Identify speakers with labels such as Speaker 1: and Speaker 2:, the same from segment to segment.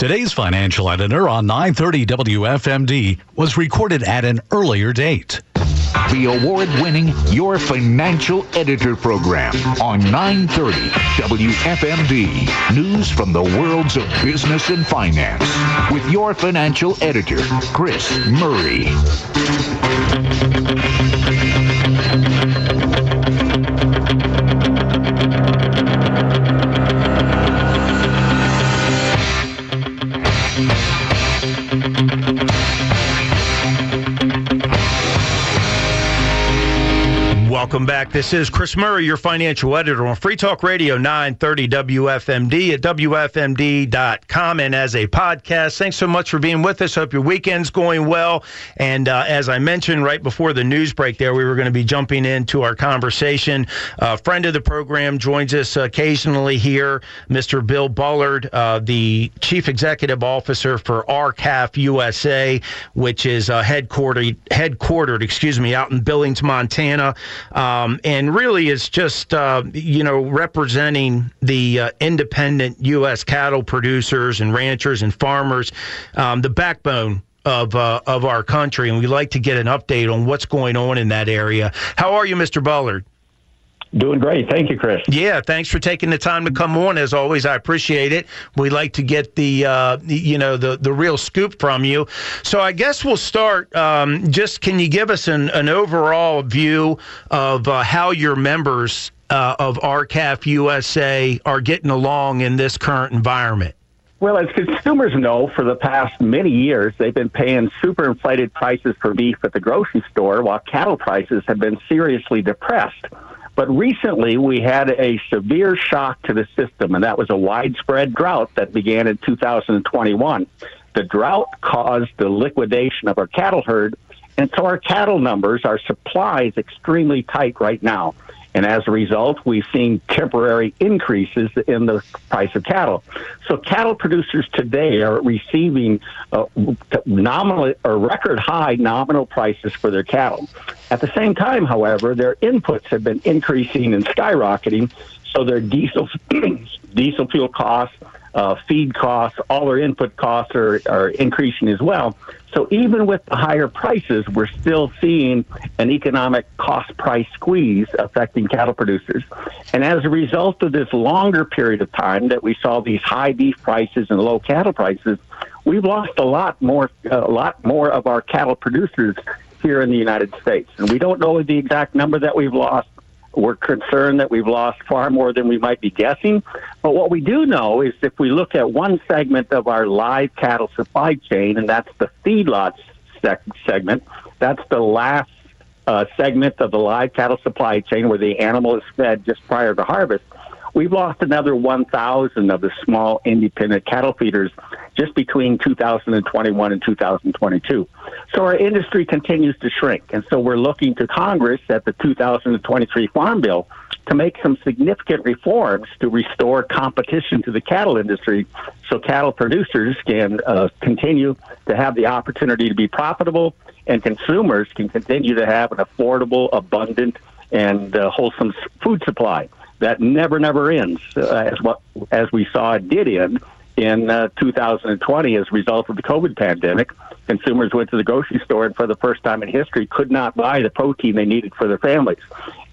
Speaker 1: Today's financial editor on 930 WFMD was recorded at an earlier date.
Speaker 2: The award winning Your Financial Editor program on 930 WFMD. News from the worlds of business and finance with your financial editor, Chris Murray.
Speaker 3: Welcome back. This is Chris Murray, your financial editor on Free Talk Radio 930 WFMD at WFMD.com and as a podcast. Thanks so much for being with us. Hope your weekend's going well. And uh, as I mentioned right before the news break there, we were going to be jumping into our conversation. A uh, friend of the program joins us occasionally here, Mr. Bill Bullard, uh, the Chief Executive Officer for R-CALF USA, which is uh, headquartered, headquartered, excuse me, out in Billings, Montana. Um, and really is just, uh, you know, representing the uh, independent U.S. cattle producers and ranchers and farmers, um, the backbone of uh, of our country, and we'd like to get an update on what's going on in that area. How are you, Mr. Bullard?
Speaker 4: Doing great. Thank you, Chris.
Speaker 3: Yeah, thanks for taking the time to come on. As always, I appreciate it. We like to get the, uh, you know, the, the real scoop from you. So I guess we'll start. Um, just can you give us an, an overall view of uh, how your members uh, of R-CALF USA are getting along in this current environment?
Speaker 4: Well, as consumers know, for the past many years, they've been paying super inflated prices for beef at the grocery store while cattle prices have been seriously depressed. But recently, we had a severe shock to the system, and that was a widespread drought that began in 2021. The drought caused the liquidation of our cattle herd, and so our cattle numbers, our supply is extremely tight right now. And as a result, we've seen temporary increases in the price of cattle. So cattle producers today are receiving uh, nominal or record high nominal prices for their cattle. At the same time, however, their inputs have been increasing and skyrocketing. So their diesel diesel fuel costs, uh, feed costs, all our input costs are, are increasing as well. So even with the higher prices, we're still seeing an economic cost price squeeze affecting cattle producers. And as a result of this longer period of time that we saw these high beef prices and low cattle prices, we've lost a lot more, a lot more of our cattle producers here in the United States. And we don't know the exact number that we've lost. We're concerned that we've lost far more than we might be guessing. But what we do know is if we look at one segment of our live cattle supply chain, and that's the feedlot sec- segment, that's the last uh, segment of the live cattle supply chain where the animal is fed just prior to harvest. We've lost another 1,000 of the small independent cattle feeders just between 2021 and 2022. So our industry continues to shrink. And so we're looking to Congress at the 2023 Farm Bill to make some significant reforms to restore competition to the cattle industry so cattle producers can uh, continue to have the opportunity to be profitable and consumers can continue to have an affordable, abundant, and uh, wholesome food supply that never, never ends, uh, as what as we saw it did end in uh, 2020 as a result of the COVID pandemic. Consumers went to the grocery store and, for the first time in history, could not buy the protein they needed for their families.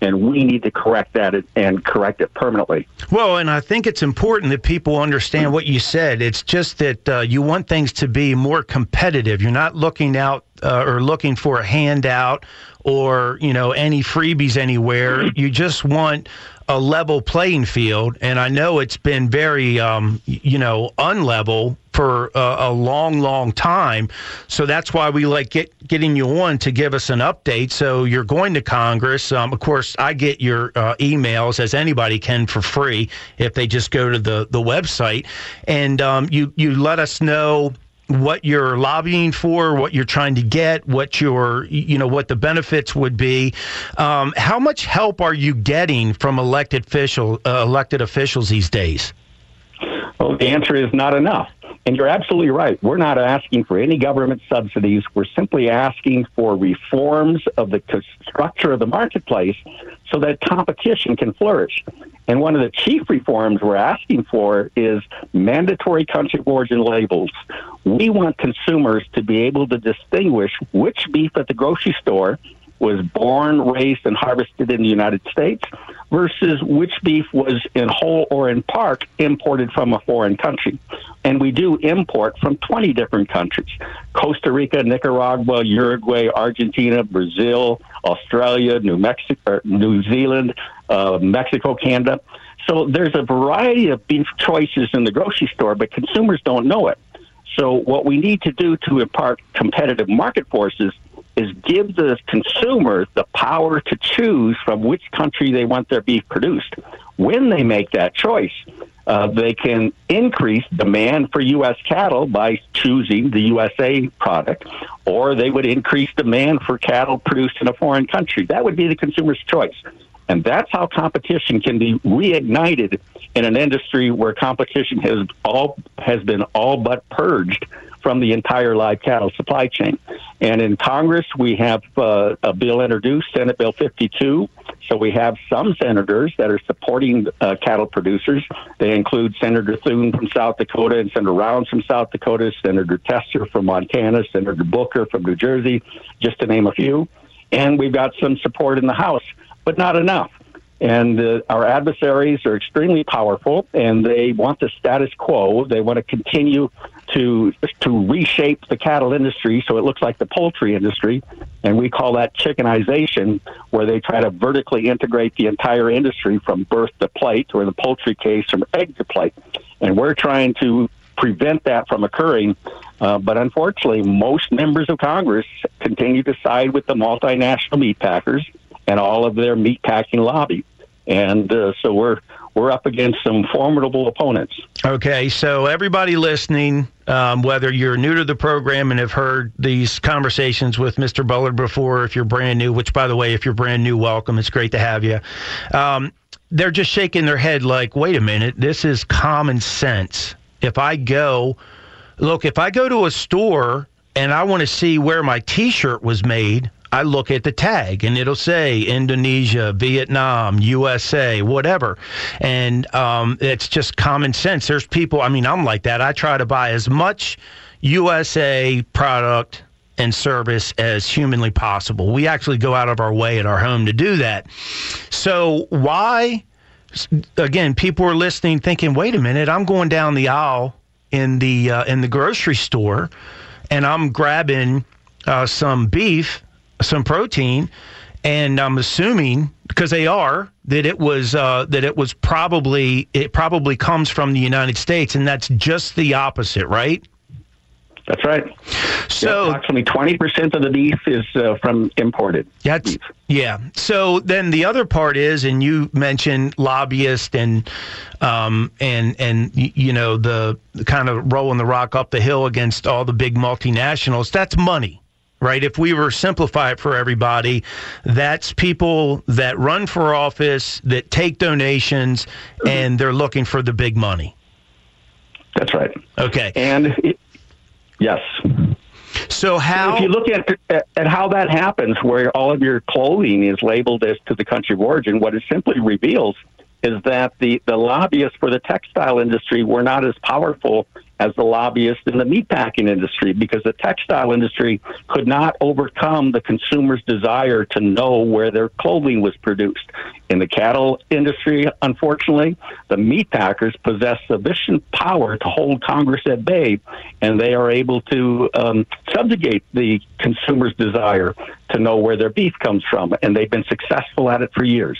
Speaker 4: And we need to correct that and correct it permanently.
Speaker 3: Well, and I think it's important that people understand what you said. It's just that uh, you want things to be more competitive. You're not looking out uh, or looking for a handout or you know any freebies anywhere. You just want a level playing field, and I know it's been very, um, you know, unlevel for a, a, long, long time. So that's why we like get, getting you on to give us an update. So you're going to Congress. Um, of course, I get your uh, emails as anybody can for free if they just go to the the website, and um, you you let us know what you're lobbying for, what you're trying to get, what your you know what the benefits would be. Um, how much help are you getting from elected official uh, elected officials these days?
Speaker 4: Well, the answer is not enough. And you're absolutely right. We're not asking for any government subsidies. We're simply asking for reforms of the structure of the marketplace so that competition can flourish. And one of the chief reforms we're asking for is mandatory country of origin labels. We want consumers to be able to distinguish which beef at the grocery store was born, raised, and harvested in the United States versus which beef was in whole or in part imported from a foreign country. And we do import from 20 different countries Costa Rica, Nicaragua, Uruguay, Argentina, Brazil, Australia, New Mexico, New Zealand, uh, Mexico, Canada. So there's a variety of beef choices in the grocery store, but consumers don't know it. So what we need to do to impart competitive market forces is give the consumer the power to choose from which country they want their beef produced. When they make that choice, uh, they can increase demand for U.S. cattle by choosing the USA product, or they would increase demand for cattle produced in a foreign country. That would be the consumer's choice. And that's how competition can be reignited in an industry where competition has all has been all but purged from the entire live cattle supply chain. And in Congress, we have uh, a bill introduced, Senate Bill 52. So we have some senators that are supporting uh, cattle producers. They include Senator Thune from South Dakota and Senator Rounds from South Dakota, Senator Tester from Montana, Senator Booker from New Jersey, just to name a few. And we've got some support in the House, but not enough. And uh, our adversaries are extremely powerful, and they want the status quo. They want to continue to to reshape the cattle industry so it looks like the poultry industry, and we call that chickenization, where they try to vertically integrate the entire industry from birth to plate, or in the poultry case, from egg to plate. And we're trying to prevent that from occurring. Uh, but unfortunately, most members of Congress continue to side with the multinational meat packers and all of their meat packing lobby. And uh, so we're we're up against some formidable opponents.
Speaker 3: Okay, so everybody listening, um, whether you're new to the program and have heard these conversations with Mr. Bullard before, if you're brand new, which by the way, if you're brand new, welcome. It's great to have you. Um, they're just shaking their head like, wait a minute, this is common sense. If I go, look, if I go to a store and I want to see where my t shirt was made, I look at the tag and it'll say Indonesia, Vietnam, USA, whatever. And um, it's just common sense. There's people, I mean, I'm like that. I try to buy as much USA product and service as humanly possible. We actually go out of our way at our home to do that. So, why, again, people are listening thinking, wait a minute, I'm going down the aisle in the, uh, in the grocery store and I'm grabbing uh, some beef some protein, and I'm assuming because they are that it was uh, that it was probably it probably comes from the United States, and that's just the opposite, right?
Speaker 4: That's right.
Speaker 3: So
Speaker 4: yeah, approximately twenty percent of the beef is uh, from imported.
Speaker 3: That's
Speaker 4: beef.
Speaker 3: yeah. So then the other part is, and you mentioned lobbyists and um, and and you know the, the kind of rolling the rock up the hill against all the big multinationals. That's money right? If we were simplify it for everybody, that's people that run for office, that take donations, mm-hmm. and they're looking for the big money.
Speaker 4: That's right.
Speaker 3: Okay.
Speaker 4: And it, yes.
Speaker 3: So how?
Speaker 4: So if you look at, at, at how that happens, where all of your clothing is labeled as to the country of origin, what it simply reveals is that the the lobbyists for the textile industry were not as powerful as the lobbyists in the meatpacking industry because the textile industry could not overcome the consumer's desire to know where their clothing was produced. In the cattle industry, unfortunately, the meatpackers possess sufficient power to hold Congress at bay, and they are able to um, subjugate the consumer's desire to know where their beef comes from, and they've been successful at it for years.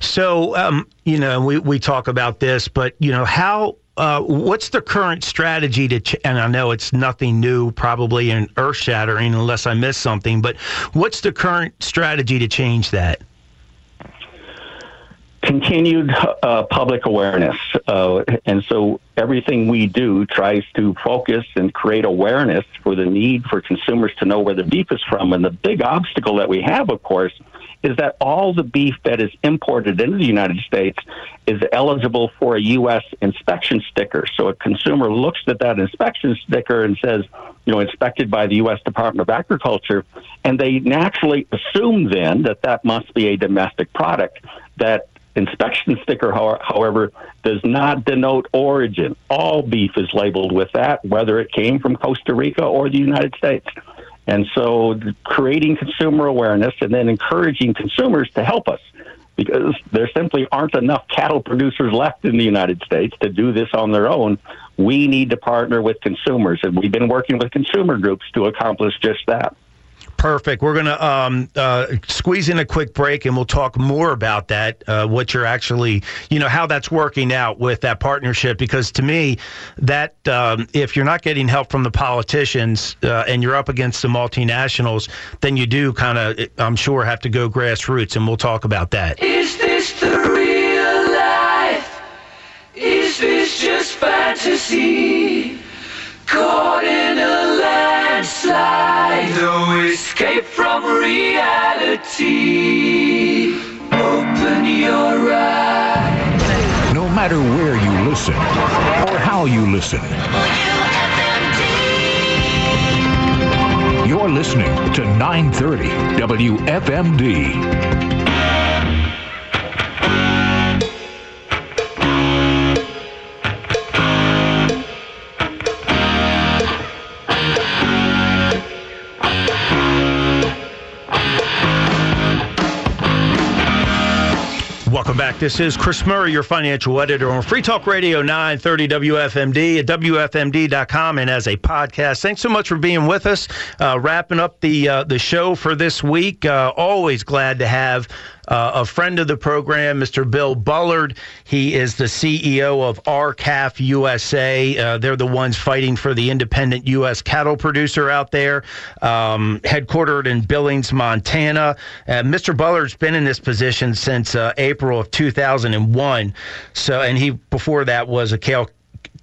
Speaker 3: So, um, you know, we, we talk about this, but, you know, how uh, what's the current strategy to? Ch- and I know it's nothing new, probably and earth shattering, unless I miss something. But what's the current strategy to change that?
Speaker 4: Continued uh, public awareness, uh, and so everything we do tries to focus and create awareness for the need for consumers to know where the beef is from. And the big obstacle that we have, of course, is that all the beef that is imported into the United States is eligible for a U.S. inspection sticker. So a consumer looks at that inspection sticker and says, you know, inspected by the U.S. Department of Agriculture, and they naturally assume then that that must be a domestic product. That inspection sticker, however, does not denote origin. All beef is labeled with that, whether it came from Costa Rica or the United States. And so creating consumer awareness and then encouraging consumers to help us because there simply aren't enough cattle producers left in the United States to do this on their own. We need to partner with consumers, and we've been working with consumer groups to accomplish just that.
Speaker 3: Perfect. We're going to um, uh, squeeze in a quick break and we'll talk more about that, uh, what you're actually, you know, how that's working out with that partnership. Because to me, that um, if you're not getting help from the politicians uh, and you're up against the multinationals, then you do kind of, I'm sure, have to go grassroots. And we'll talk about that.
Speaker 5: Is this the real life? Is this just fantasy? Caught in a landslide, no escape from reality. Open your eyes.
Speaker 2: No matter where you listen or how you listen, you're listening to 930 WFMD.
Speaker 3: Back. This is Chris Murray, your financial editor on Free Talk Radio 930 WFMD at WFMD.com and as a podcast. Thanks so much for being with us. Uh, wrapping up the uh, the show for this week. Uh, always glad to have uh, a friend of the program, Mr. Bill Bullard. He is the CEO of R-CALF USA. Uh, they're the ones fighting for the independent U.S. cattle producer out there, um, headquartered in Billings, Montana. Uh, Mr. Bullard's been in this position since uh, April of 2001. So, and he before that was a cow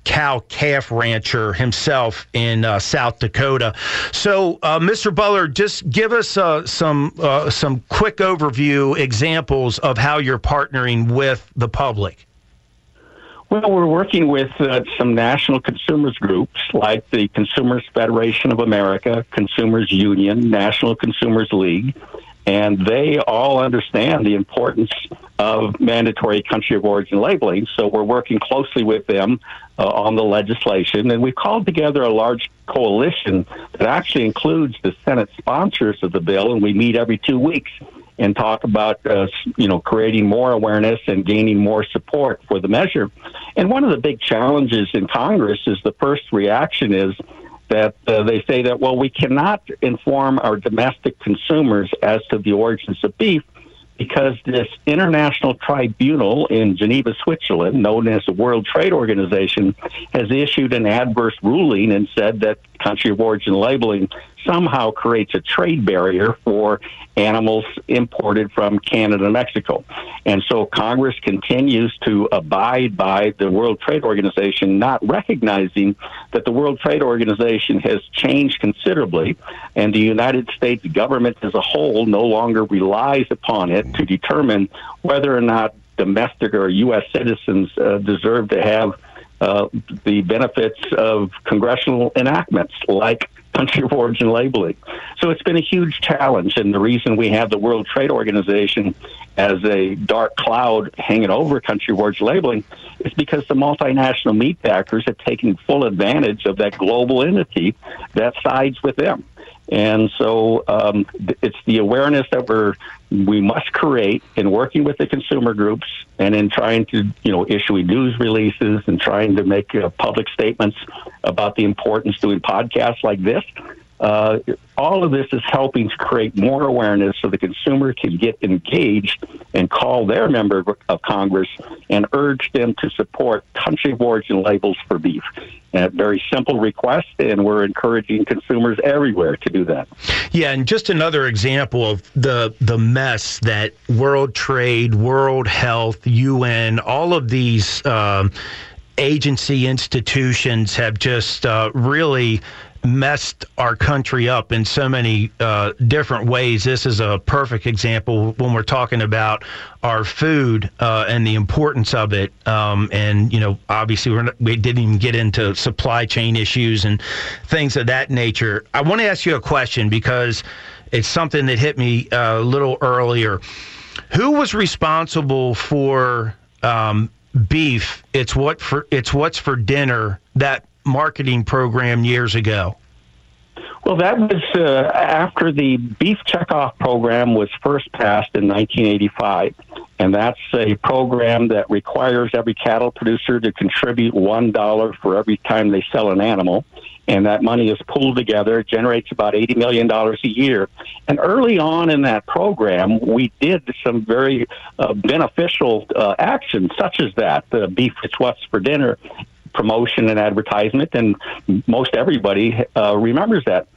Speaker 3: cow calf rancher himself in uh, South Dakota. So, uh, Mr. Bullard, just give us uh, some uh, some quick overview examples of how you're partnering with the public.
Speaker 4: Well, we're working with uh, some national consumers groups like the Consumers Federation of America, Consumers Union, National Consumers League, and they all understand the importance of mandatory country of origin labeling. So we're working closely with them uh, on the legislation, and we've called together a large coalition that actually includes the Senate sponsors of the bill, and we meet every two weeks and talk about uh, you know creating more awareness and gaining more support for the measure. And one of the big challenges in Congress is the first reaction is that uh, they say that well we cannot inform our domestic consumers as to the origins of beef because this international tribunal in Geneva, Switzerland, known as the World Trade Organization, has issued an adverse ruling and said that country of origin labeling somehow creates a trade barrier for animals imported from Canada and Mexico. And so Congress continues to abide by the World Trade Organization, not recognizing that the World Trade Organization has changed considerably, and the United States government as a whole no longer relies upon it to determine whether or not domestic or U.S. citizens uh, deserve to have uh, the benefits of congressional enactments like country of origin labeling. So it's been a huge challenge, and the reason we have the World Trade Organization as a dark cloud hanging over country origin labeling is because the multinational meat packers have taken full advantage of that global entity that sides with them. And so um, it's the awareness that we're we must create in working with the consumer groups and in trying to you know issue news releases and trying to make uh, public statements about the importance of doing podcasts like this uh, all of this is helping to create more awareness so the consumer can get engaged and call their member of Congress and urge them to support country of origin labels for beef. A very simple request, and we're encouraging consumers everywhere to do that.
Speaker 3: Yeah, and just another example of the the mess that World Trade, World Health, UN, all of these um, agency institutions have just uh, really messed our country up in so many uh, different ways. This is a perfect example when we're talking about our food uh, and the importance of it. Um, and you know, obviously, not, we didn't even get into supply chain issues and things of that nature. I want to ask you a question because it's something that hit me uh, a little earlier. Who was responsible for um, beef? It's what for. It's what's for dinner. That marketing program years ago?
Speaker 4: Well, that was uh, after the beef checkoff program was first passed in 1985. And that's a program that requires every cattle producer to contribute $1 for every time they sell an animal. And that money is pooled together, it generates about $80 million a year. And early on in that program, we did some very uh, beneficial uh, actions, such as that the beef it's what's for dinner promotion and advertisement, and most everybody uh, remembers that.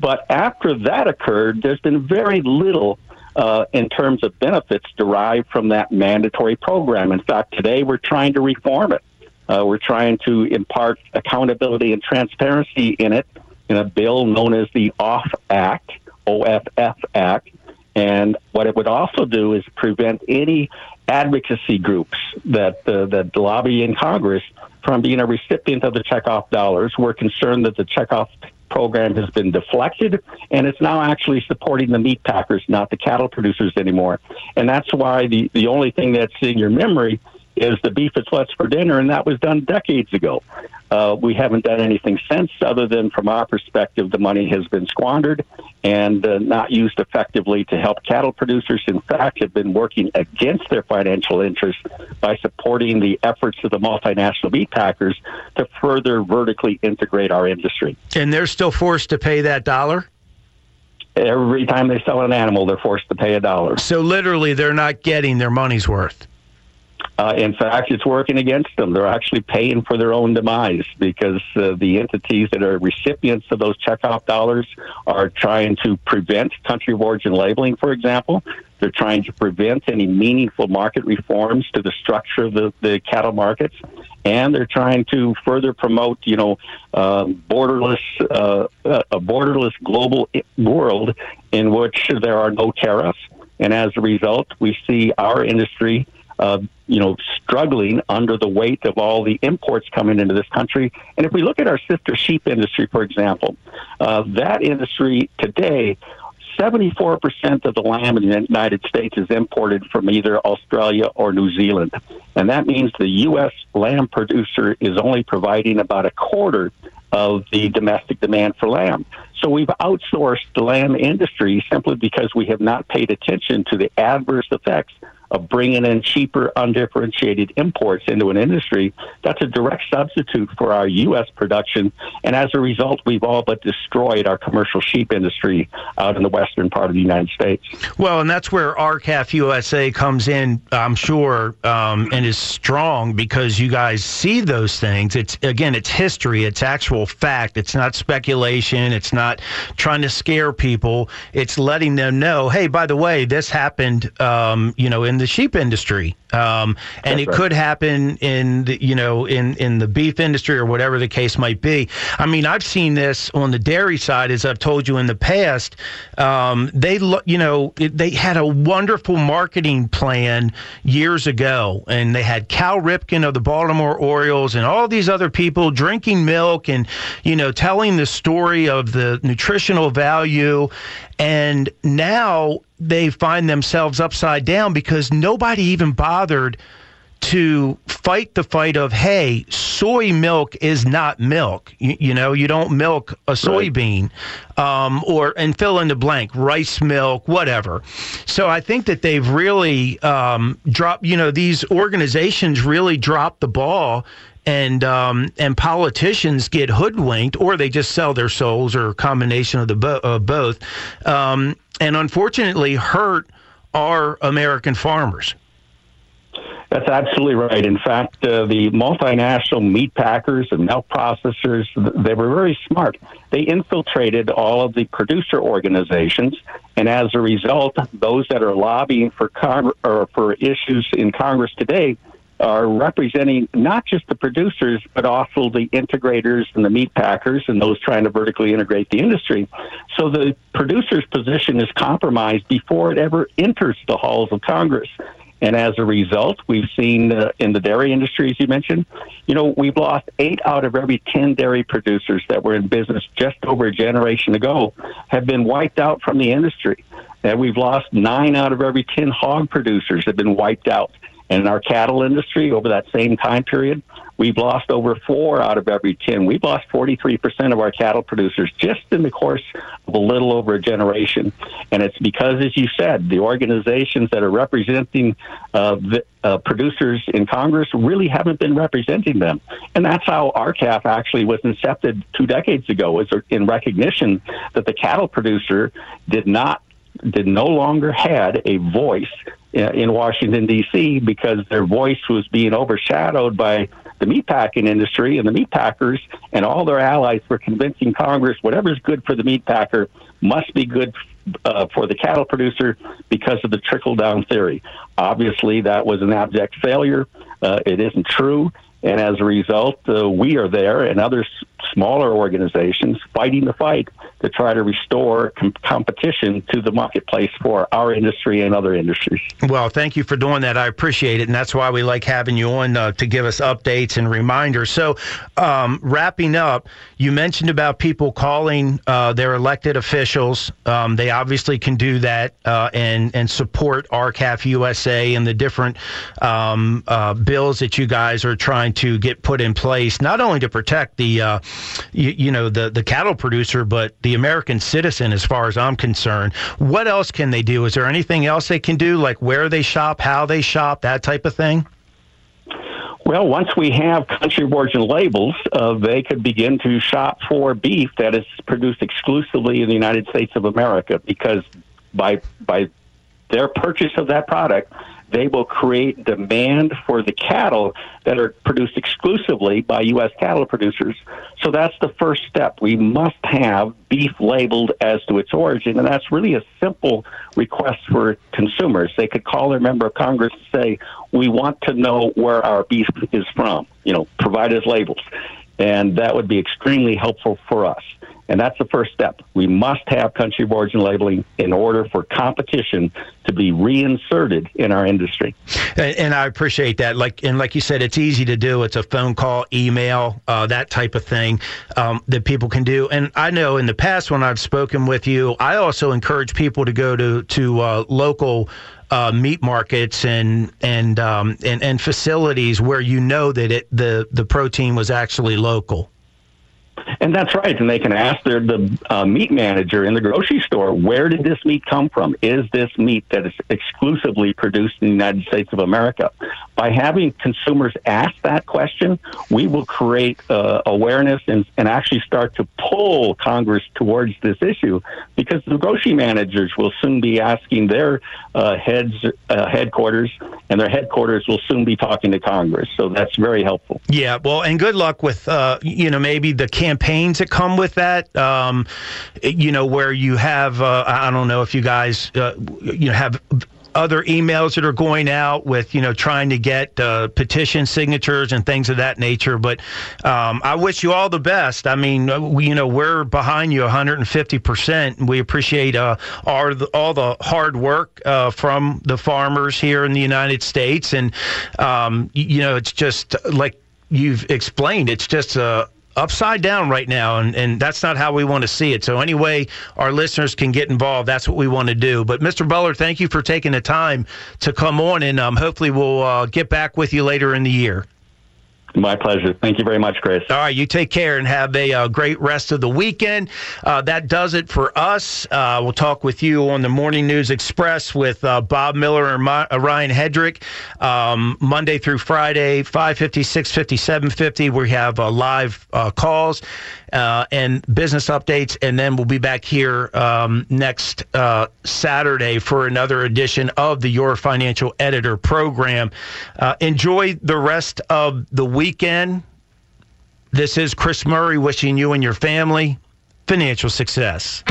Speaker 4: But after that occurred, there's been very little uh, in terms of benefits derived from that mandatory program. In fact, today we're trying to reform it. Uh, we're trying to impart accountability and transparency in it in a bill known as the OFF Act, OFF Act. And what it would also do is prevent any advocacy groups that uh, that lobby in Congress from being a recipient of the checkoff dollars. We're concerned that the checkoff program has been deflected and it's now actually supporting the meat packers, not the cattle producers anymore. And that's why the, the only thing that's in your memory is the beef it's what's for dinner, and that was done decades ago. Uh, we haven't done anything since, other than from our perspective, the money has been squandered and uh, not used effectively to help cattle producers. In fact, have been working against their financial interests by supporting the efforts of the multinational meat packers to further vertically integrate our industry.
Speaker 3: And they're still forced to pay that dollar?
Speaker 4: Every time they sell an animal, they're forced to pay a dollar.
Speaker 3: So literally, they're not getting their money's worth.
Speaker 4: Uh, in fact, it's working against them. They're actually paying for their own demise because uh, the entities that are recipients of those checkoff dollars are trying to prevent country of origin labeling, for example. They're trying to prevent any meaningful market reforms to the structure of the, the cattle markets. And they're trying to further promote, you know, uh, borderless, uh, a borderless global world in which there are no tariffs. And as a result, we see our industry uh, you know, struggling under the weight of all the imports coming into this country. And if we look at our sister sheep industry, for example, uh, that industry today, 74% of the lamb in the United States is imported from either Australia or New Zealand. And that means the U.S. lamb producer is only providing about a quarter of the domestic demand for lamb. So we've outsourced the lamb industry simply because we have not paid attention to the adverse effects of bringing in cheaper, undifferentiated imports into an industry, that's a direct substitute for our U.S. production. And as a result, we've all but destroyed our commercial sheep industry out in the western part of the United States.
Speaker 3: Well, and that's where R-CALF USA comes in, I'm sure, um, and is strong because you guys see those things. It's, again, it's history, it's actual fact, it's not speculation, it's not trying to scare people, it's letting them know, hey, by the way, this happened, um, you know, in the sheep industry, um, and That's it right. could happen in the you know in in the beef industry or whatever the case might be. I mean, I've seen this on the dairy side, as I've told you in the past. Um, they you know they had a wonderful marketing plan years ago, and they had Cal Ripken of the Baltimore Orioles and all these other people drinking milk and you know telling the story of the nutritional value and now they find themselves upside down because nobody even bothered to fight the fight of hey soy milk is not milk you, you know you don't milk a soybean right. um, or and fill in the blank rice milk whatever so i think that they've really um, dropped you know these organizations really dropped the ball and um, and politicians get hoodwinked, or they just sell their souls, or a combination of the bo- of both, um, and unfortunately hurt our American farmers.
Speaker 4: That's absolutely right. In fact, uh, the multinational meat packers and milk processors, they were very smart. They infiltrated all of the producer organizations, and as a result, those that are lobbying for Cong- or for issues in Congress today are representing not just the producers, but also the integrators and the meat packers and those trying to vertically integrate the industry. So the producer's position is compromised before it ever enters the halls of Congress. And as a result, we've seen uh, in the dairy industry, as you mentioned, you know, we've lost eight out of every 10 dairy producers that were in business just over a generation ago have been wiped out from the industry. And we've lost nine out of every 10 hog producers have been wiped out. And in our cattle industry, over that same time period, we've lost over four out of every 10. We've lost 43% of our cattle producers just in the course of a little over a generation. And it's because, as you said, the organizations that are representing uh, the, uh, producers in Congress really haven't been representing them. And that's how R-CALF actually was incepted two decades ago, was in recognition that the cattle producer did not did no longer had a voice in Washington D.C. because their voice was being overshadowed by the meatpacking industry and the meatpackers and all their allies were convincing Congress whatever's good for the meatpacker must be good uh, for the cattle producer because of the trickle down theory. Obviously, that was an abject failure. Uh, it isn't true. And as a result, uh, we are there and other s- smaller organizations fighting the fight to try to restore com- competition to the marketplace for our industry and other industries.
Speaker 3: Well, thank you for doing that. I appreciate it. And that's why we like having you on uh, to give us updates and reminders. So, um, wrapping up, you mentioned about people calling uh, their elected officials. Um, they obviously can do that uh, and, and support R-CALF USA and the different um, uh, bills that you guys are trying to get put in place, not only to protect the, uh, you, you know, the, the cattle producer, but the American citizen, as far as I'm concerned. What else can they do? Is there anything else they can do, like where they shop, how they shop, that type of thing?
Speaker 4: Well, once we have country of origin labels, uh, they could begin to shop for beef that is produced exclusively in the United States of America because by by their purchase of that product, they will create demand for the cattle that are produced exclusively by U.S. cattle producers. So that's the first step. We must have beef labeled as to its origin, and that's really a simple request for consumers. They could call their member of Congress and say, "We want to know where our beef is from." You know, provide us labels, and that would be extremely helpful for us. And that's the first step. We must have country of origin labeling in order for competition to be reinserted in our industry.
Speaker 3: And, and I appreciate that. Like and like you said, it's easy to do. It's a phone call, email, uh, that type of thing um, that people can do. And I know in the past when I've spoken with you, I also encourage people to go to to uh, local. Uh, meat markets and and, um, and and facilities where you know that it the the protein was actually local.
Speaker 4: And that's right. And they can ask their the uh, meat manager in the grocery store, where did this meat come from? Is this meat that is exclusively produced in the United States of America? By having consumers ask that question, we will create uh, awareness and, and actually start to pull Congress towards this issue because the grocery managers will soon be asking their uh, heads uh, headquarters, and their headquarters will soon be talking to Congress. So that's very helpful.
Speaker 3: Yeah, well, and good luck with uh, you know maybe the campaigns that come with that. Um, you know where you have uh, I don't know if you guys uh, you know have other emails that are going out with you know trying to get uh, petition signatures and things of that nature. But um, I wish you all the best. I mean, uh, we, you know, we're behind you 150 percent. We appreciate uh, the, all the hard work uh, from the farmers here in the United States, and um, you know, it's just like you've explained. It's just a upside down right now, and, and that's not how we want to see it. So, anyway, our listeners can get involved. That's what we want to do. But, Mr. Butler, thank you for taking the time to come on, and um, hopefully, we'll uh, get back with you later in the year.
Speaker 4: My pleasure. Thank you very much, Chris.
Speaker 3: All right, you take care and have a uh, great rest of the weekend. Uh, that does it for us. Uh, we'll talk with you on the Morning News Express with uh, Bob Miller and uh, Ryan Hedrick um, Monday through Friday, 550, 650, 750. We have live calls Uh, and business updates, and then we'll be back here um, next uh, Saturday for another edition of the Your Financial Editor program. Uh, enjoy the rest of the weekend. This is Chris Murray wishing you and your family financial success.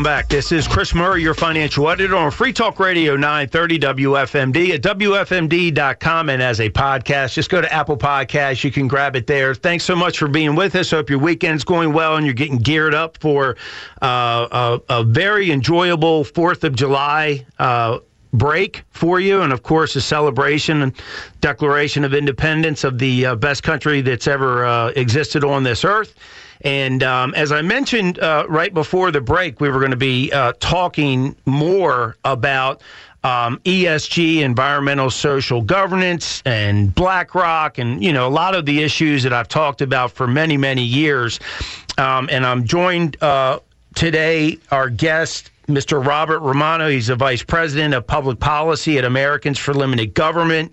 Speaker 3: Welcome back. This is Chris Murray, your financial editor on Free Talk Radio 930 WFMD at WFMD.com and as a podcast. Just go to Apple Podcasts. You can grab it there. Thanks so much for being with us. Hope your weekend's going well and you're getting geared up for uh, a, a, very enjoyable 4th of July. Uh, break for you, and of course, a celebration and declaration of independence of the uh, best country that's ever uh, existed on this earth. And um, as I mentioned uh, right before the break, we were going to be uh, talking more about um, ESG, environmental social governance, and BlackRock, and you know a lot of the issues that I've talked about for many many years. Um, and I'm joined uh, today, our guest. Mr. Robert Romano, he's the Vice President of Public Policy at Americans for Limited Government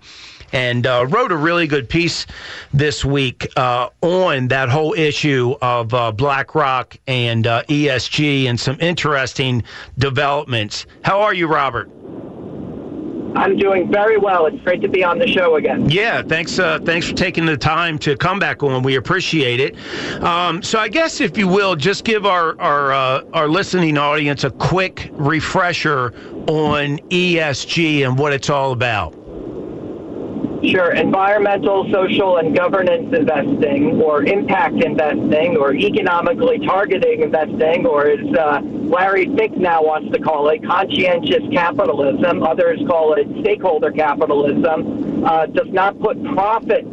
Speaker 3: and uh, wrote a really good piece this week uh, on that whole issue of uh, BlackRock and uh, ESG and some interesting developments. How are you, Robert?
Speaker 6: I'm doing very well. It's great to be on the show again.
Speaker 3: Yeah, thanks. Uh, thanks for taking the time to come back on. We appreciate it. Um, so, I guess if you will, just give our our uh, our listening audience a quick refresher on ESG and what it's all about.
Speaker 6: Sure. Environmental, social, and governance investing, or impact investing, or economically targeting investing, or as uh, Larry Fink now wants to call it, conscientious capitalism, others call it stakeholder capitalism, uh, does not put profit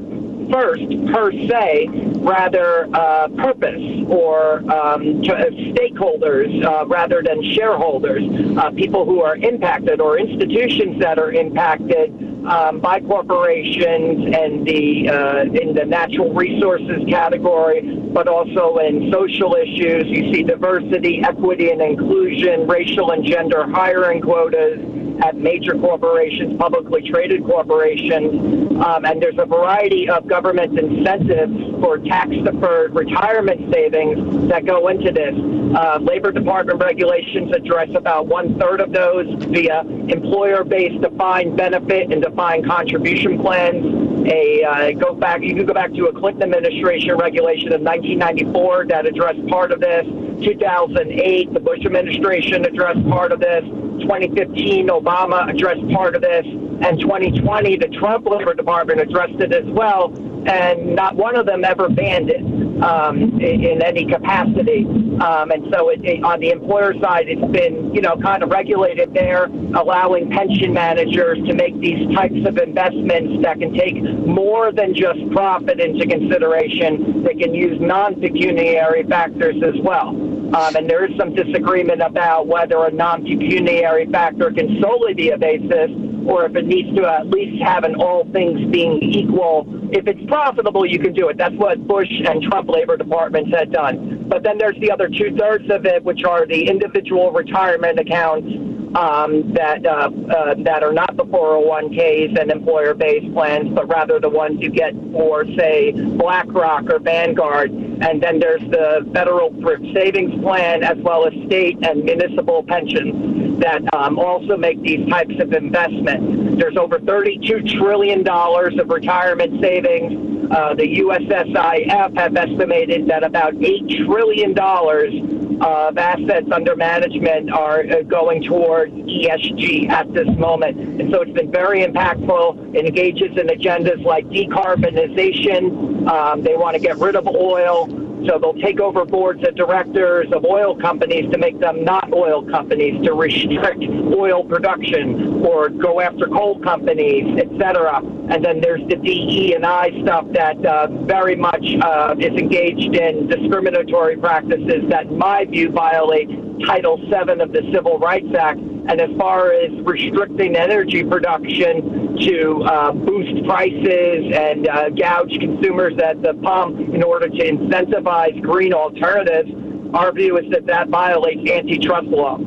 Speaker 6: first per se, rather uh, purpose or um, stakeholders uh, rather than shareholders, uh, people who are impacted or institutions that are impacted um, by corporations and the uh, in the natural resources category, but also in social issues. You see diversity, equity, and inclusion, racial and gender hiring quotas at major corporations, publicly traded corporations, um, and there's a variety of government incentives for tax-deferred retirement savings that go into this. Uh, Labor Department regulations address about one third of those via employer-based defined benefit and defined contribution plans. A uh, go back, you can go back to a Clinton administration regulation of 1994 that addressed part of this. 2008, the Bush administration addressed part of this. 2015, Obama addressed part of this, and 2020, the Trump Labor Department addressed it as well, and not one of them ever banned it um, in, in, any capacity. Um, and so, it, it, on the employer side, it's been you know kind of regulated there, allowing pension managers to make these types of investments that can take more than just profit into consideration. They can use non-pecuniary factors as well. Um, and there is some disagreement about whether a non-pecuniary factor can solely be a basis or if it needs to at least have an all things being equal. If it's profitable, you can do it. That's what Bush and Trump labor departments had done. But then there's the other two thirds of it, which are the individual retirement accounts um, that uh, uh, that are not the 401ks and employer-based plans, but rather the ones you get for, say, BlackRock or Vanguard. And then there's the federal thrift savings plan, as well as state and municipal pensions that um, also make these types of investments. There's over 32 trillion dollars of retirement savings. Uh, the USSIF have estimated that about eight trillion dollars of assets under management are uh, going towards ESG at this moment. And so it's been very impactful. It engages in agendas like decarbonization. Um, they want to get rid of oil. So they'll take over boards of directors of oil companies to make them not oil companies, to restrict oil production or go after coal companies, etc. And then there's the DE and I stuff that uh, very much uh, is engaged in discriminatory practices that, in my view, violate Title VII of the Civil Rights Act. And as far as restricting energy production to uh, boost prices and uh, gouge consumers at the pump in order to incentivize green alternatives, our view is that that violates antitrust law.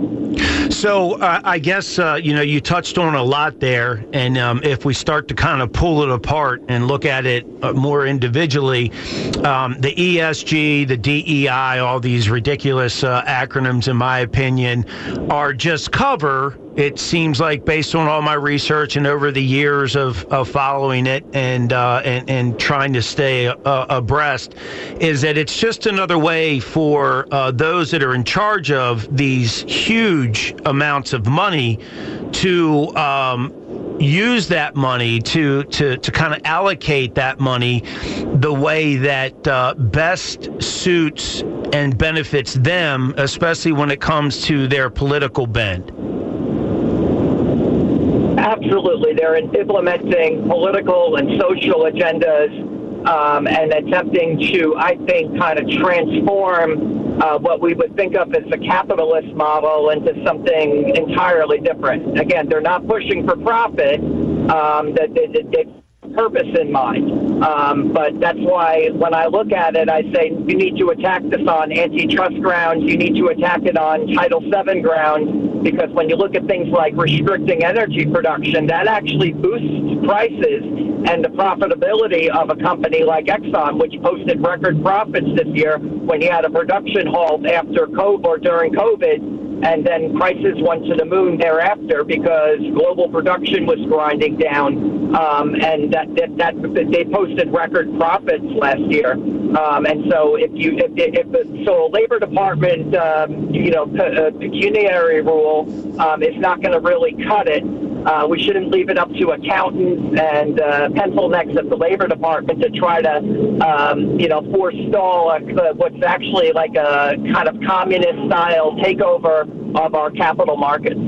Speaker 3: So uh, I guess uh, you know you touched on a lot there, and um, if we start to kind of pull it apart and look at it uh, more individually, um, the ESG, the DEI, all these ridiculous uh, acronyms, in my opinion, are just cover it seems like based on all my research and over the years of, of following it and, uh, and and trying to stay uh, abreast, is that it's just another way for uh, those that are in charge of these huge amounts of money to. Um, use that money to to to kind of allocate that money the way that uh, best suits and benefits them, especially when it comes to their political bend.
Speaker 6: Absolutely, they're implementing political and social agendas. Um, and attempting to, I think, kind of transform uh, what we would think of as the capitalist model into something entirely different. Again, they're not pushing for profit. Um, that they, they, they purpose in mind. Um, but that's why when I look at it, I say you need to attack this on antitrust grounds. You need to attack it on Title VII grounds because when you look at things like restricting energy production, that actually boosts prices and the profitability of a company like Exxon, which posted record profits this year when he had a production halt after COVID or during COVID and then prices went to the moon thereafter because global production was grinding down, um, and that, that, that they posted record profits last year. Um, and so, if you if, if so, a labor department, um, you know, pe- pecuniary rule um, is not going to really cut it. Uh, we shouldn't leave it up to accountants and uh, pencil necks at the labor department to try to, um, you know, forestall a, a, what's actually like a kind of communist style takeover of our capital markets.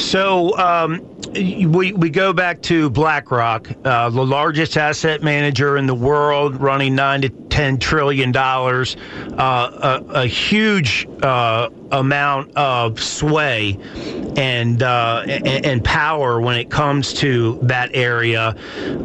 Speaker 3: So um, we we go back to BlackRock, uh, the largest asset manager in the world, running nine to ten trillion dollars, uh, a, a, huge uh, amount of sway and, uh, and, and power when it comes to that area.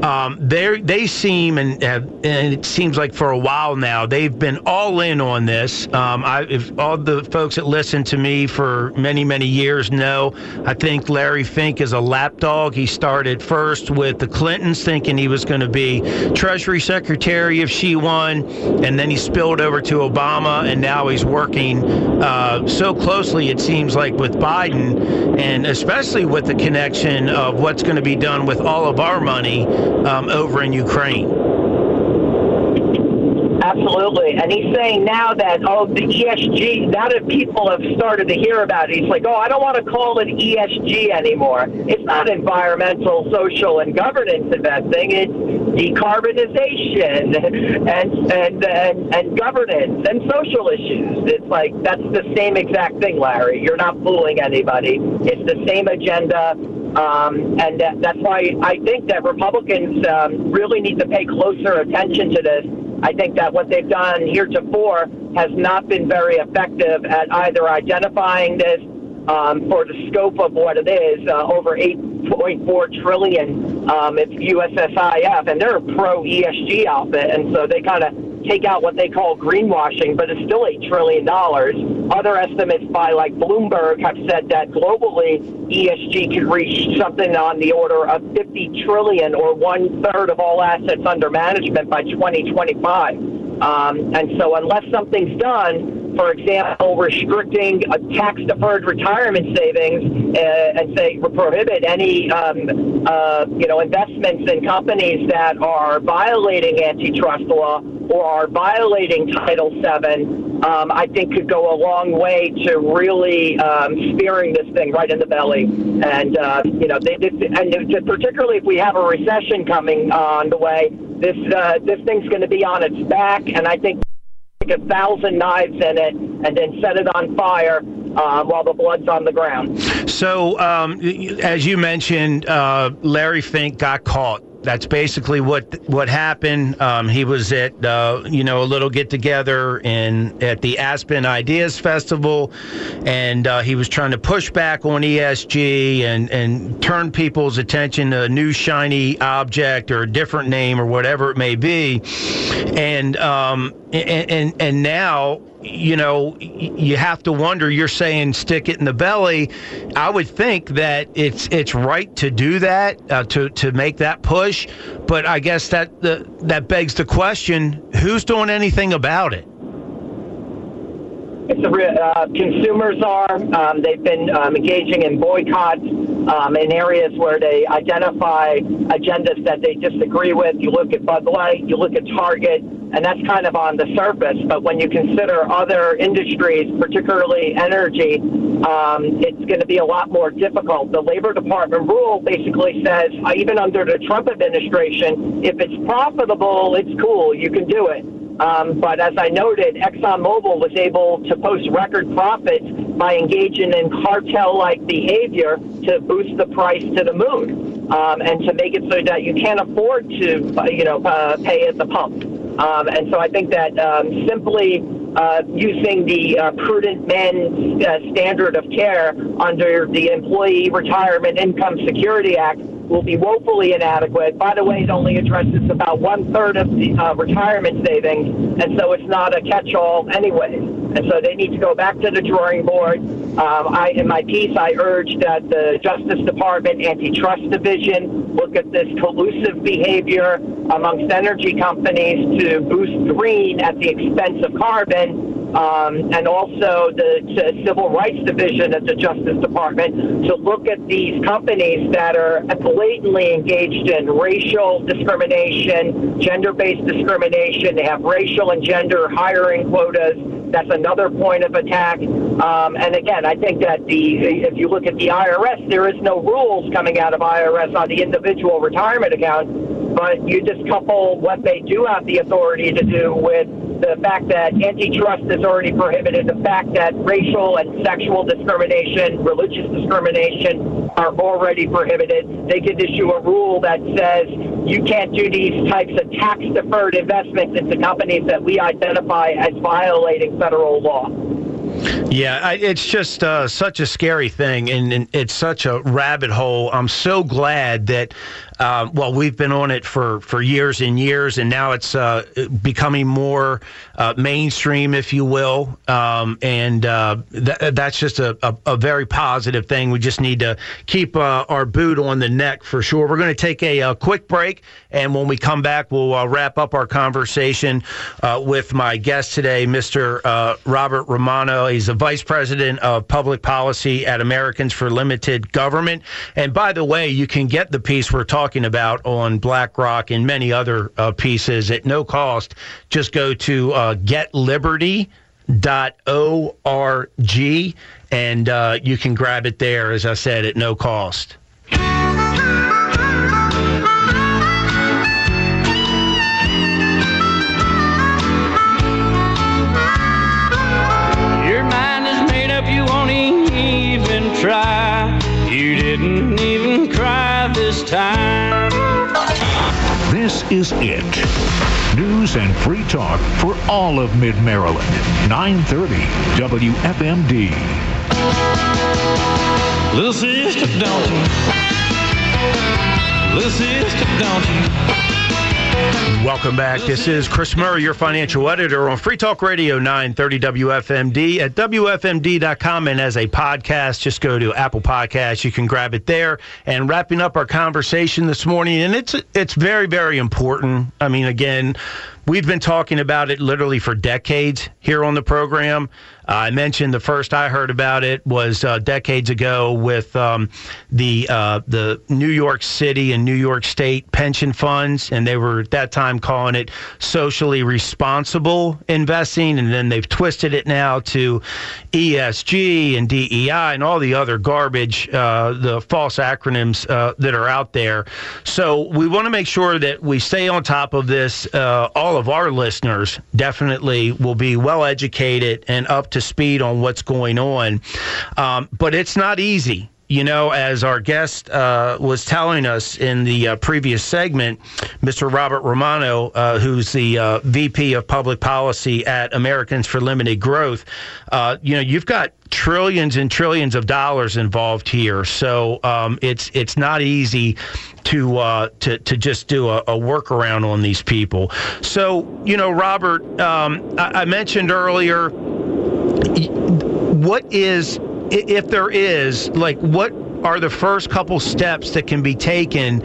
Speaker 3: Um, they they seem and have, and it seems like for a while now they've been all in on this. Um, I, if all the folks that listen to me for many many years know, I think Larry Fink is a lapdog. He started first with the Clintons, thinking he was going to be Treasury Secretary if she won, and then he spilled over to Obama, and now he's working. Uh, so closely, it seems like, with Biden, and especially with the connection of what's going to be done with all of our money um, over in Ukraine.
Speaker 6: Absolutely. And he's saying now that, oh, the ESG, now that people have started to hear about it, he's like, oh, I don't want to call it ESG anymore. It's not environmental, social, and governance investing. It's decarbonization and, and, and, and governance and social issues. It's like, that's the same exact thing, Larry. You're not fooling anybody. It's the same agenda. Um, and that, that's why I think that Republicans um, really need to pay closer attention to this I think that what they've done heretofore has not been very effective at either identifying this um, for the scope of what it is, uh, over 8.4 trillion. Um, it's USSIF, and they're a pro ESG outfit, and so they kind of take out what they call greenwashing, but it's still $8 trillion. Other estimates by like Bloomberg have said that globally ESG could reach something on the order of 50 trillion or one third of all assets under management by 2025. Um, and so unless something's done, for example, restricting tax deferred retirement savings uh, and say prohibit any um, uh, you know investments in companies that are violating antitrust law or are violating Title VII. Um, I think could go a long way to really um, spearing this thing right in the belly. And uh, you know, they, they, and particularly if we have a recession coming on the way, this uh, this thing's going to be on its back. And I think a thousand knives in it and then set it on fire uh, while the blood's on the ground.
Speaker 3: So, um, as you mentioned, uh, Larry Fink got caught that's basically what what happened. Um, he was at uh, you know a little get together in at the Aspen Ideas Festival, and uh, he was trying to push back on ESG and and turn people's attention to a new shiny object or a different name or whatever it may be, and um, and and, and now you know, you have to wonder. You're saying stick it in the belly. I would think that it's it's right to do that uh, to to make that push, but I guess that the, that begs the question: Who's doing anything about it?
Speaker 6: Uh, consumers are. Um, they've been um, engaging in boycotts um, in areas where they identify agendas that they disagree with. You look at Bud Light, you look at Target, and that's kind of on the surface. But when you consider other industries, particularly energy, um, it's going to be a lot more difficult. The Labor Department rule basically says, uh, even under the Trump administration, if it's profitable, it's cool, you can do it. Um, but as I noted, ExxonMobil was able to post record profits by engaging in cartel-like behavior to boost the price to the moon um, and to make it so that you can't afford to, uh, you know, uh, pay at the pump. Um, and so I think that um, simply uh, using the uh, prudent men uh, standard of care under the Employee Retirement Income Security Act will be woefully inadequate. By the way, it only addresses about one third of the uh, retirement savings, and so it's not a catch-all anyway. And so they need to go back to the drawing board. Um, I, in my piece, I urge that the Justice Department Antitrust Division look at this collusive behavior amongst energy companies to boost green at the expense of carbon um, and also the Civil Rights Division at the Justice Department to look at these companies that are blatantly engaged in racial discrimination, gender based discrimination. They have racial and gender hiring quotas. That's another point of attack. Um, and again, I think that the if you look at the IRS, there is no rules coming out of IRS on the individual retirement account, but you just couple what they do have the authority to do with the fact that antitrust is already prohibited, the fact that racial and sexual discrimination, religious discrimination are already prohibited. They could issue a rule that says you can't do these types of tax deferred investments into companies that we identify as violating federal law.
Speaker 3: Yeah, I, it's just uh, such a scary thing, and, and, it's such a rabbit hole. I'm so glad that uh, well, we've been on it for, for years and years, and now it's uh, becoming more uh, mainstream, if you will. Um, and uh, th- that's just a, a, a, very positive thing. We just need to keep uh, our boot on the neck for sure. We're going to take a, a, quick break, and when we come back, we'll uh, wrap up our conversation with my guest today, Mr. Robert Romano. He's the Vice President of Public Policy at Americans for Limited Government. And by the way, you can get the piece we're talking talking about on BlackRock and many other uh, pieces at no cost. Just go to uh, getliberty.org and uh, you can grab it there, as I said, at no cost.
Speaker 5: Your mind is made up, you won't even try. Time.
Speaker 2: This is it. News and free talk for all of Mid Maryland. 930 WFMD.
Speaker 5: Little sister, don't you? Little sister, don't you?
Speaker 3: Welcome back. This is Chris Murray, your financial editor on Free Talk Radio 930 WFMD at WFMD.com. And as a podcast, just go to Apple Podcasts. You can grab it there. And wrapping up our conversation this morning, and it's it's very, very important. I mean, again, we've been talking about it literally for decades here on the program. Uh, I mentioned the first I heard about it was uh, decades ago with um, the uh, the New York City and New York State pension funds, and they were at that time calling it socially responsible investing, and then they've twisted it now to ESG and DEI and all the other garbage, uh, the false acronyms uh, that are out there. So we want to make sure that we stay on top of this. Uh, all of our listeners definitely will be well educated and up to speed on what's going on. Um, but it's not easy. You know, as our guest uh, was telling us in the uh, previous segment, Mr. Robert Romano, uh, who's the uh, VP of Public Policy at Americans for Limited Growth, uh, you know, you've got trillions and trillions of dollars involved here, so um, it's it's not easy to uh, to to just do a, a, workaround on these people. So, you know, Robert, um, I, I mentioned earlier what is if there is like what are the first couple steps that can be taken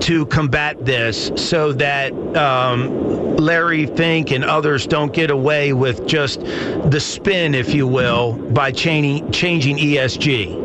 Speaker 3: to combat this so that um, Larry Fink and others don't get away with just the spin, if you will, by changing, changing ESG?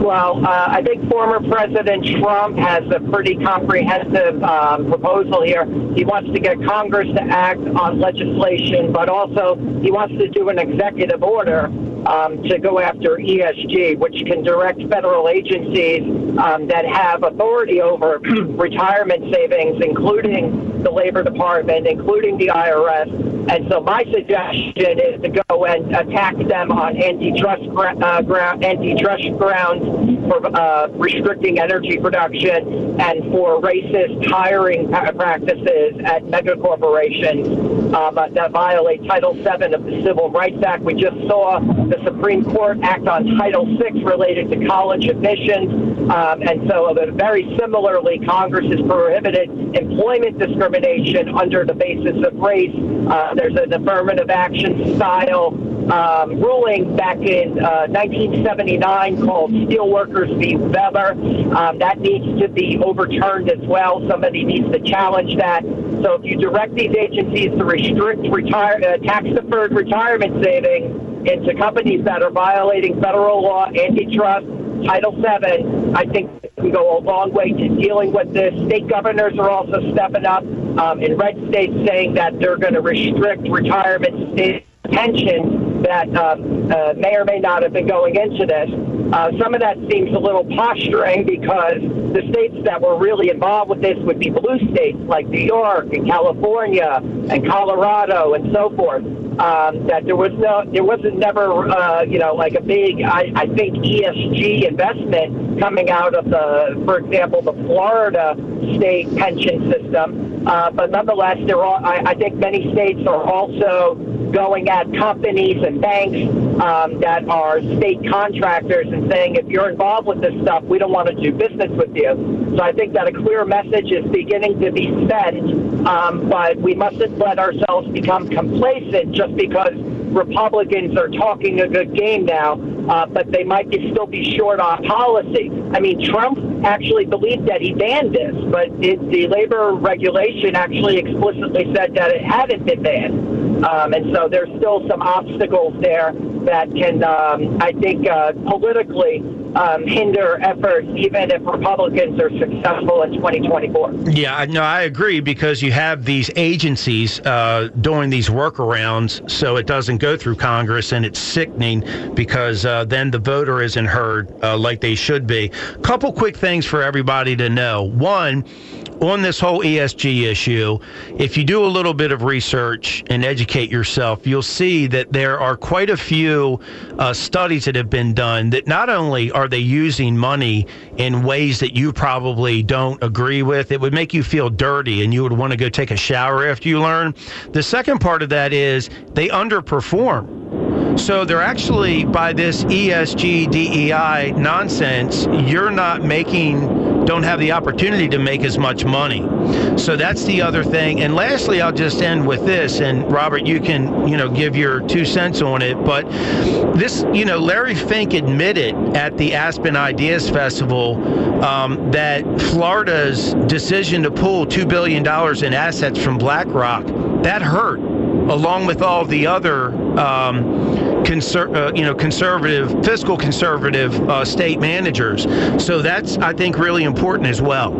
Speaker 6: Well, uh, I think former President Trump has a pretty comprehensive um, proposal here. He wants to get Congress to act on legislation, but also he wants to do an executive order um, to go after ESG, which can direct federal agencies um, that have authority over retirement savings, including the Labor Department, including the IRS. And so my suggestion is to go and attack them on antitrust uh, antitrust grounds for uh, restricting energy production and for racist hiring practices at mega corporations um, that violate Title VII of the Civil Rights Act. We just saw the Supreme Court act on Title VI related to college admissions. Um, and so, uh, very similarly, Congress has prohibited employment discrimination under the basis of race. Uh, there's an affirmative action style um, ruling back in uh, 1979 called Steelworkers v. Weber. Um, that needs to be overturned as well. Somebody needs to challenge that. So if you direct these agencies to restrict retire, uh, tax-deferred retirement savings into companies that are violating federal law, antitrust, Title VII, I think can go a long way to dealing with this. State governors are also stepping up um, in red states saying that they're going to restrict retirement state pensions that um, uh, may or may not have been going into this. Uh, some of that seems a little posturing because the states that were really involved with this would be blue states like New York and California and Colorado and so forth. Um, that there was no, there wasn't never, uh, you know, like a big, I, I think ESG investment coming out of the, for example, the Florida state pension system. Uh, but nonetheless, there are, I, I think many states are also going at companies and banks um, that are state contractors and saying, if you're involved with this stuff, we don't want to do business with you. So I think that a clear message is beginning to be sent, um, but we mustn't let ourselves become complacent just because Republicans are talking a good game now, uh, but they might be, still be short on policy. I mean, Trump actually believed that he banned this, but it, the labor regulation actually explicitly said that it hadn't been banned. Um, and so there's still some obstacles there that can, um, I think, uh, politically um, hinder efforts, even if Republicans are successful in 2024.
Speaker 3: Yeah, no, I agree because you have these agencies uh, doing these workarounds so it doesn't go through Congress, and it's sickening because uh, then the voter isn't heard uh, like they should be. Couple quick things for everybody to know. One, on this whole ESG issue, if you do a little bit of research and educate yourself, you'll see that there are quite a few uh, studies that have been done that not only are they using money in ways that you probably don't agree with, it would make you feel dirty and you would want to go take a shower after you learn. The second part of that is they underperform. So they're actually, by this ESG, DEI nonsense, you're not making, don't have the opportunity to make as much money. So that's the other thing. And lastly, I'll just end with this. And Robert, you can, you know, give your two cents on it. But this, you know, Larry Fink admitted at the Aspen Ideas Festival um, that Florida's decision to pull $2 billion in assets from BlackRock, that hurt, along with all the other. Um, conser- uh, you know, conservative, fiscal conservative uh, state managers. So that's, I think, really important as well.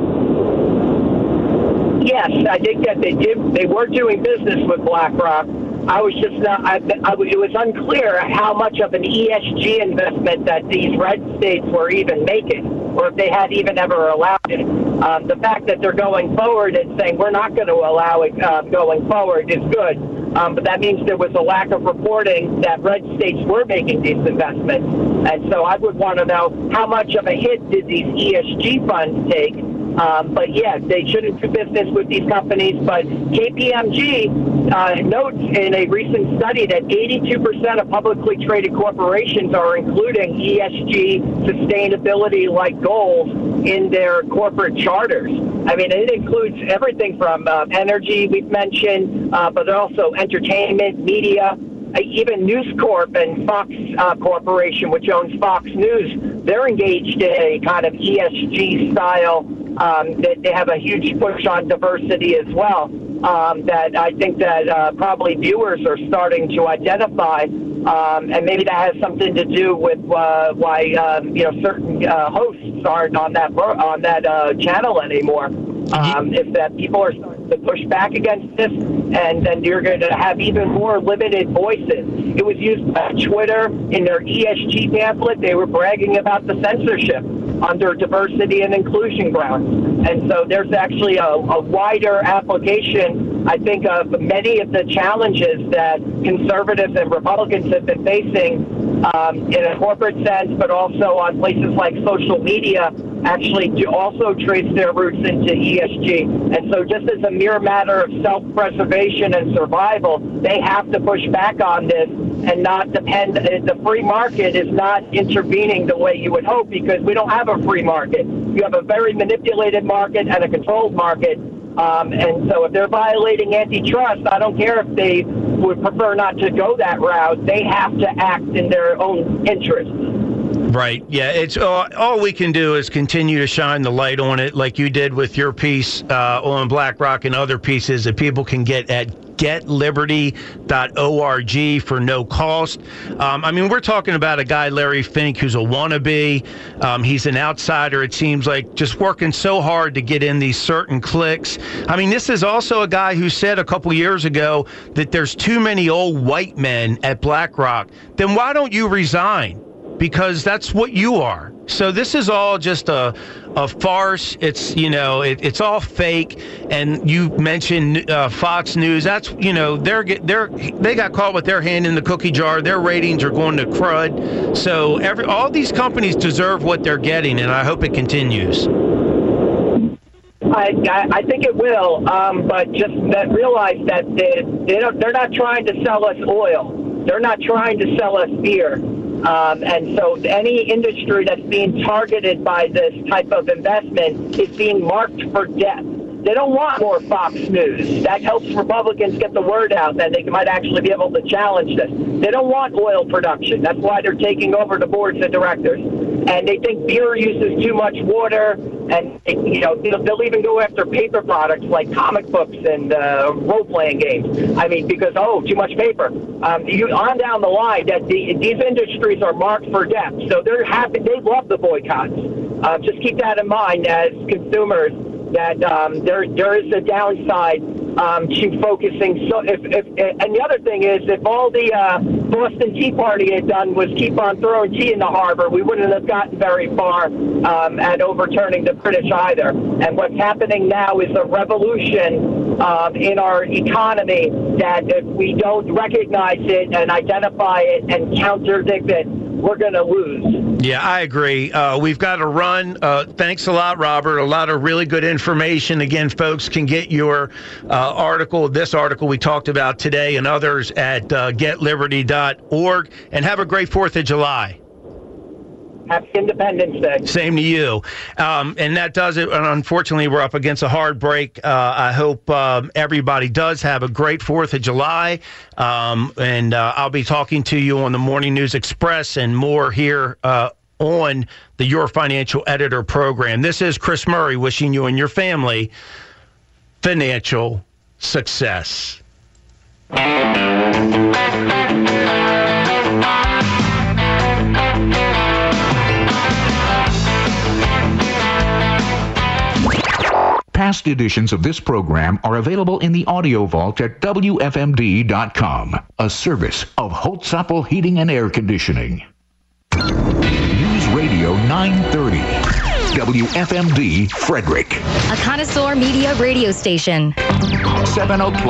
Speaker 6: Yes, I think that they did. They were doing business with BlackRock. I was just not. I, I, it was unclear how much of an ESG investment that these red states were even making, or if they had even ever allowed it. Um, the fact that they're going forward and saying we're not going to allow it uh, going forward is good. Um, but that means there was a lack of reporting that red states were making these investments. And so I would want to know how much of a hit did these ESG funds take um, but yeah, they shouldn't do business with these companies. But KPMG uh, notes in a recent study that 82% of publicly traded corporations are including ESG sustainability like goals in their corporate charters. I mean, it includes everything from uh, energy, we've mentioned, uh, but also entertainment, media, uh, even News Corp and Fox uh, Corporation, which owns Fox News, they're engaged in a kind of ESG style. Um, they, they have a huge push on diversity as well. Um, that I think that uh, probably viewers are starting to identify, um, and maybe that has something to do with uh, why um, you know certain uh, hosts aren't on that on that uh, channel anymore. Um, if that people are starting to push back against this, and then you're going to have even more limited voices. It was used by Twitter in their ESG pamphlet. They were bragging about the censorship under diversity and inclusion grounds. And so there's actually a, a wider application, I think, of many of the challenges that conservatives and Republicans have been facing um, in a corporate sense, but also on places like social media actually do also trace their roots into ESG. And so, just as a mere matter of self preservation and survival, they have to push back on this and not depend. The free market is not intervening the way you would hope because we don't have a free market. You have a very manipulated market and a controlled market. Um, and so, if they're violating antitrust, I don't care if they would prefer not to go that route. They have to act in their own interest.
Speaker 3: Right. Yeah. It's all, all, we can do is continue to shine the light on it, like you did with your piece uh, on BlackRock and other pieces that people can get at getliberty.org for no cost. Um, I mean, we're talking about a guy, Larry Fink, who's a wannabe. Um, he's an outsider, it seems like, just working so hard to get in these certain cliques. I mean, this is also a guy who said a couple years ago that there's too many old white men at BlackRock. Then why don't you resign? because that's what you are. So this is all just a a farce. It's you know it, it's all fake. And you mentioned uh, Fox News. That's you know they're they're they got caught with their hand in the cookie jar. Their ratings are going to crud. So every all these companies deserve what they're getting, and I hope it continues.
Speaker 6: I, I think it will, um, but just that realize that they, they don't, they're not trying to sell us oil. They're not trying to sell us beer. Um, and so any industry that's being targeted by this type of investment is being marked for death. They don't want more Fox News. That helps Republicans get the word out that they might actually be able to challenge this. They don't want oil production. That's why they're taking over the boards of directors. And they think beer uses too much water, and you know they'll even go after paper products like comic books and uh, role-playing games. I mean, because oh, too much paper. Um, you on down the line that the, these industries are marked for death. So they're happy. They love the boycotts. Uh, just keep that in mind as consumers that um, there there is a downside um, to focusing. So if, if and the other thing is if all the uh, Boston Tea Party had done was keep on throwing tea in the harbor, we wouldn't have gotten very far um, at overturning the British either. And what's happening now is a revolution um, in our economy that if we don't recognize it and identify it and counterdict it, we're going to lose.
Speaker 3: Yeah, I agree. Uh, we've got to run. Uh, thanks a lot, Robert. A lot of really good information. Again, folks can get your uh, article, this article we talked about today, and others at uh, getliberty.org. And have a great 4th of July.
Speaker 6: Happy Independence Day.
Speaker 3: Same to you. Um, and that does it. And unfortunately, we're up against a hard break. Uh, I hope um, everybody does have a great 4th of July. Um, and uh, I'll be talking to you on the Morning News Express and more here uh, on the Your Financial Editor program. This is Chris Murray wishing you and your family financial success.
Speaker 2: Past editions of this program are available in the audio vault at WFMD.com, a service of Holtzapfel Heating and Air Conditioning. News Radio 930. WFMD Frederick.
Speaker 7: A connoisseur media radio station.
Speaker 2: 7 o'clock.